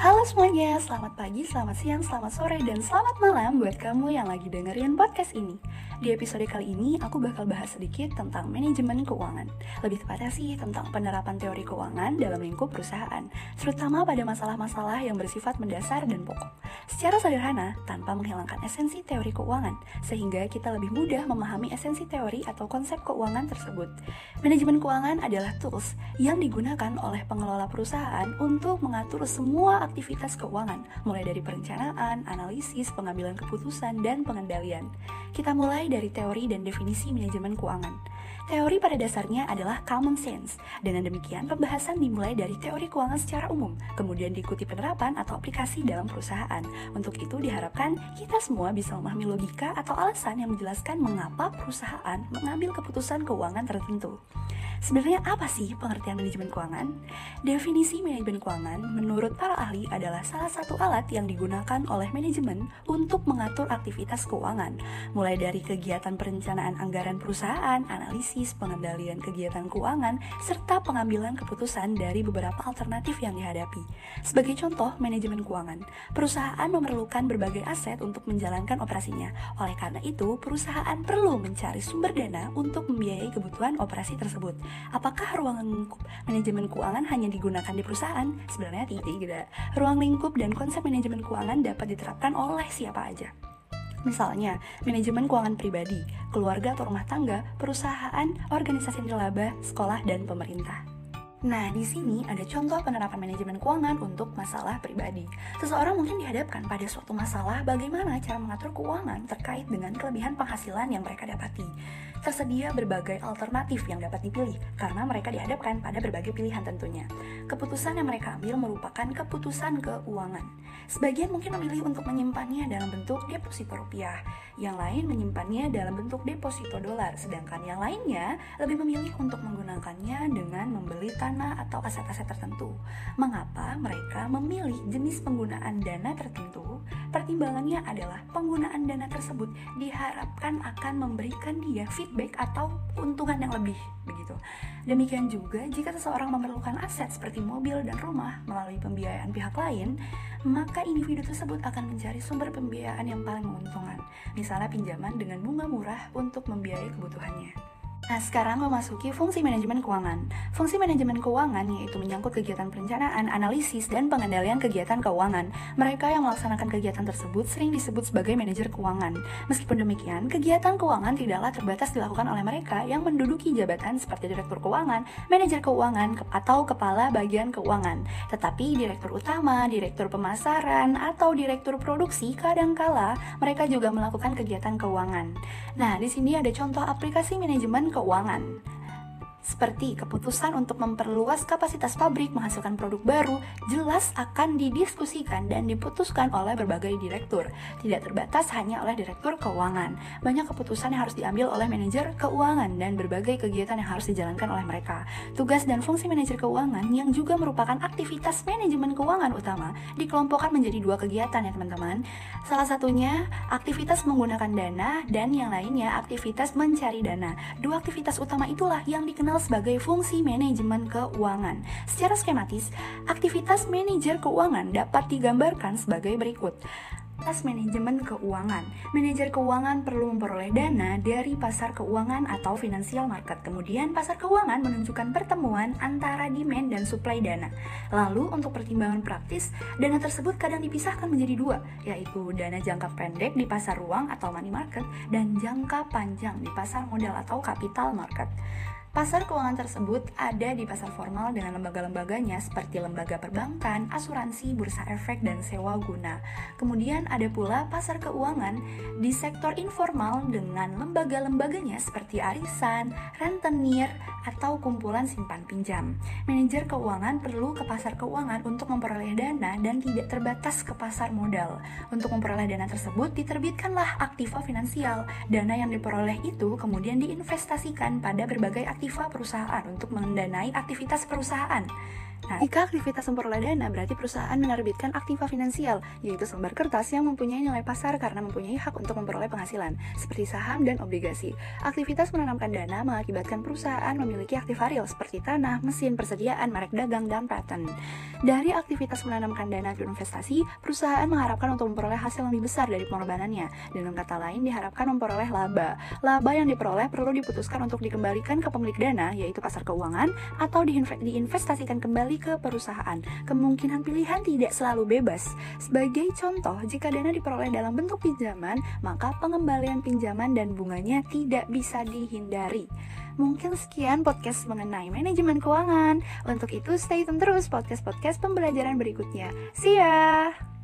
Hello Halo semuanya, selamat pagi, selamat siang, selamat sore, dan selamat malam buat kamu yang lagi dengerin podcast ini. Di episode kali ini, aku bakal bahas sedikit tentang manajemen keuangan. Lebih tepatnya sih tentang penerapan teori keuangan dalam lingkup perusahaan, terutama pada masalah-masalah yang bersifat mendasar dan pokok. Secara sederhana, tanpa menghilangkan esensi teori keuangan, sehingga kita lebih mudah memahami esensi teori atau konsep keuangan tersebut. Manajemen keuangan adalah tools yang digunakan oleh pengelola perusahaan untuk mengatur semua aktivitas keuangan, mulai dari perencanaan, analisis, pengambilan keputusan, dan pengendalian. Kita mulai dari teori dan definisi manajemen keuangan. Teori pada dasarnya adalah common sense. Dengan demikian, pembahasan dimulai dari teori keuangan secara umum, kemudian diikuti penerapan atau aplikasi dalam perusahaan. Untuk itu diharapkan kita semua bisa memahami logika atau alasan yang menjelaskan mengapa perusahaan mengambil keputusan keuangan tertentu. Sebenarnya apa sih pengertian manajemen keuangan? Definisi manajemen keuangan menurut para ahli adalah salah satu alat yang digunakan oleh manajemen untuk mengatur aktivitas keuangan, mulai dari kegiatan perencanaan anggaran perusahaan, analisis, pengendalian kegiatan keuangan, serta pengambilan keputusan dari beberapa alternatif yang dihadapi. Sebagai contoh, manajemen keuangan, perusahaan memerlukan berbagai aset untuk menjalankan operasinya. Oleh karena itu, perusahaan perlu mencari sumber dana untuk membiayai kebutuhan operasi tersebut. Apakah ruang lingkup manajemen keuangan hanya digunakan di perusahaan? Sebenarnya tidak. Ruang lingkup dan konsep manajemen keuangan dapat diterapkan oleh siapa aja. Misalnya, manajemen keuangan pribadi, keluarga atau rumah tangga, perusahaan, organisasi nirlaba, sekolah, dan pemerintah. Nah, di sini ada contoh penerapan manajemen keuangan untuk masalah pribadi. Seseorang mungkin dihadapkan pada suatu masalah bagaimana cara mengatur keuangan terkait dengan kelebihan penghasilan yang mereka dapati. Tersedia berbagai alternatif yang dapat dipilih karena mereka dihadapkan pada berbagai pilihan tentunya. Keputusan yang mereka ambil merupakan keputusan keuangan. Sebagian mungkin memilih untuk menyimpannya dalam bentuk deposito rupiah, yang lain menyimpannya dalam bentuk deposito dolar, sedangkan yang lainnya lebih memilih untuk menggunakannya dengan membeli tanah atau aset-aset tertentu. Mengapa mereka memilih jenis penggunaan dana tertentu? Pertimbangannya adalah penggunaan dana tersebut diharapkan akan memberikan dia feedback atau keuntungan yang lebih begitu. Demikian juga jika seseorang memerlukan aset seperti mobil dan rumah melalui pembiayaan pihak lain, maka individu tersebut akan mencari sumber pembiayaan yang paling menguntungkan, misalnya pinjaman dengan bunga murah untuk membiayai kebutuhannya. Nah, sekarang memasuki fungsi manajemen keuangan. Fungsi manajemen keuangan yaitu menyangkut kegiatan perencanaan, analisis, dan pengendalian kegiatan keuangan. Mereka yang melaksanakan kegiatan tersebut sering disebut sebagai manajer keuangan. Meskipun demikian, kegiatan keuangan tidaklah terbatas dilakukan oleh mereka yang menduduki jabatan seperti direktur keuangan, manajer keuangan, atau kepala bagian keuangan. Tetapi direktur utama, direktur pemasaran, atau direktur produksi kadangkala mereka juga melakukan kegiatan keuangan. Nah, di sini ada contoh aplikasi manajemen keuangan keuangan seperti keputusan untuk memperluas kapasitas pabrik menghasilkan produk baru jelas akan didiskusikan dan diputuskan oleh berbagai direktur, tidak terbatas hanya oleh direktur keuangan. Banyak keputusan yang harus diambil oleh manajer keuangan dan berbagai kegiatan yang harus dijalankan oleh mereka. Tugas dan fungsi manajer keuangan yang juga merupakan aktivitas manajemen keuangan utama dikelompokkan menjadi dua kegiatan ya teman-teman. Salah satunya aktivitas menggunakan dana dan yang lainnya aktivitas mencari dana. Dua aktivitas utama itulah yang dikenal sebagai fungsi manajemen keuangan. Secara skematis, aktivitas manajer keuangan dapat digambarkan sebagai berikut. Atas manajemen keuangan, manajer keuangan perlu memperoleh dana dari pasar keuangan atau financial market. Kemudian, pasar keuangan menunjukkan pertemuan antara demand dan supply dana. Lalu, untuk pertimbangan praktis, dana tersebut kadang dipisahkan menjadi dua, yaitu dana jangka pendek di pasar ruang atau money market dan jangka panjang di pasar modal atau capital market. Pasar keuangan tersebut ada di pasar formal dengan lembaga-lembaganya seperti lembaga perbankan, asuransi, bursa efek, dan sewa guna. Kemudian ada pula pasar keuangan di sektor informal dengan lembaga-lembaganya seperti arisan, rentenir, atau kumpulan simpan pinjam. Manajer keuangan perlu ke pasar keuangan untuk memperoleh dana dan tidak terbatas ke pasar modal. Untuk memperoleh dana tersebut diterbitkanlah aktiva finansial. Dana yang diperoleh itu kemudian diinvestasikan pada berbagai aktiva perusahaan untuk mendanai aktivitas perusahaan. Nah, jika aktivitas memperoleh dana berarti perusahaan menerbitkan aktiva finansial, yaitu selembar kertas yang mempunyai nilai pasar karena mempunyai hak untuk memperoleh penghasilan, seperti saham dan obligasi. Aktivitas menanamkan dana mengakibatkan perusahaan memiliki aktiva real seperti tanah, mesin, persediaan, merek dagang, dan patent. Dari aktivitas menanamkan dana ke investasi, perusahaan mengharapkan untuk memperoleh hasil lebih besar dari pengorbanannya. Dengan kata lain, diharapkan memperoleh laba. Laba yang diperoleh perlu diputuskan untuk dikembalikan ke pemilik dana, yaitu pasar keuangan, atau diinvestasikan kembali ke perusahaan. Kemungkinan pilihan tidak selalu bebas. Sebagai contoh, jika dana diperoleh dalam bentuk pinjaman, maka pengembalian pinjaman dan bunganya tidak bisa dihindari. Mungkin sekian podcast mengenai manajemen keuangan. Untuk itu, stay tune terus podcast-podcast pembelajaran berikutnya. See ya!